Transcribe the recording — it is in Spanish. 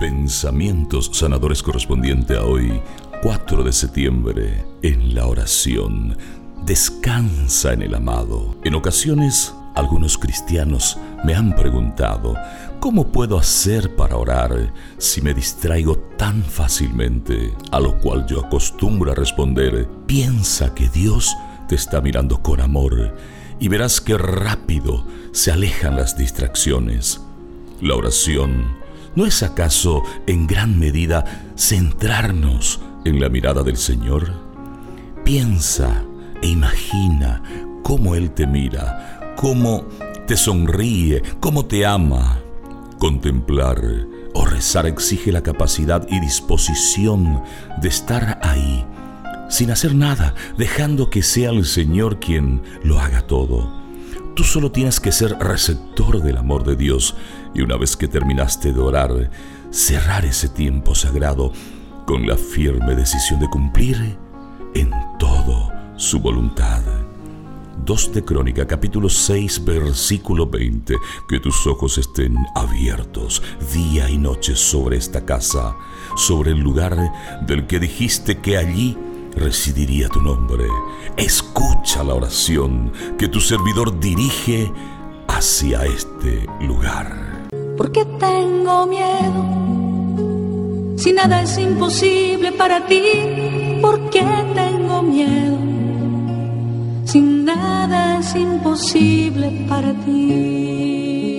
Pensamientos sanadores correspondiente a hoy, 4 de septiembre, en la oración. Descansa en el amado. En ocasiones, algunos cristianos me han preguntado, ¿cómo puedo hacer para orar si me distraigo tan fácilmente? A lo cual yo acostumbro a responder, piensa que Dios te está mirando con amor y verás que rápido se alejan las distracciones. La oración ¿No es acaso en gran medida centrarnos en la mirada del Señor? Piensa e imagina cómo Él te mira, cómo te sonríe, cómo te ama. Contemplar o rezar exige la capacidad y disposición de estar ahí, sin hacer nada, dejando que sea el Señor quien lo haga todo. Tú solo tienes que ser receptor del amor de Dios y una vez que terminaste de orar, cerrar ese tiempo sagrado con la firme decisión de cumplir en todo su voluntad. 2 de Crónica, capítulo 6, versículo 20. Que tus ojos estén abiertos día y noche sobre esta casa, sobre el lugar del que dijiste que allí residiría tu nombre. Escucha la oración que tu servidor dirige hacia este lugar. ¿Por qué tengo miedo? Si nada es imposible para ti, ¿por qué tengo miedo? Si nada es imposible para ti.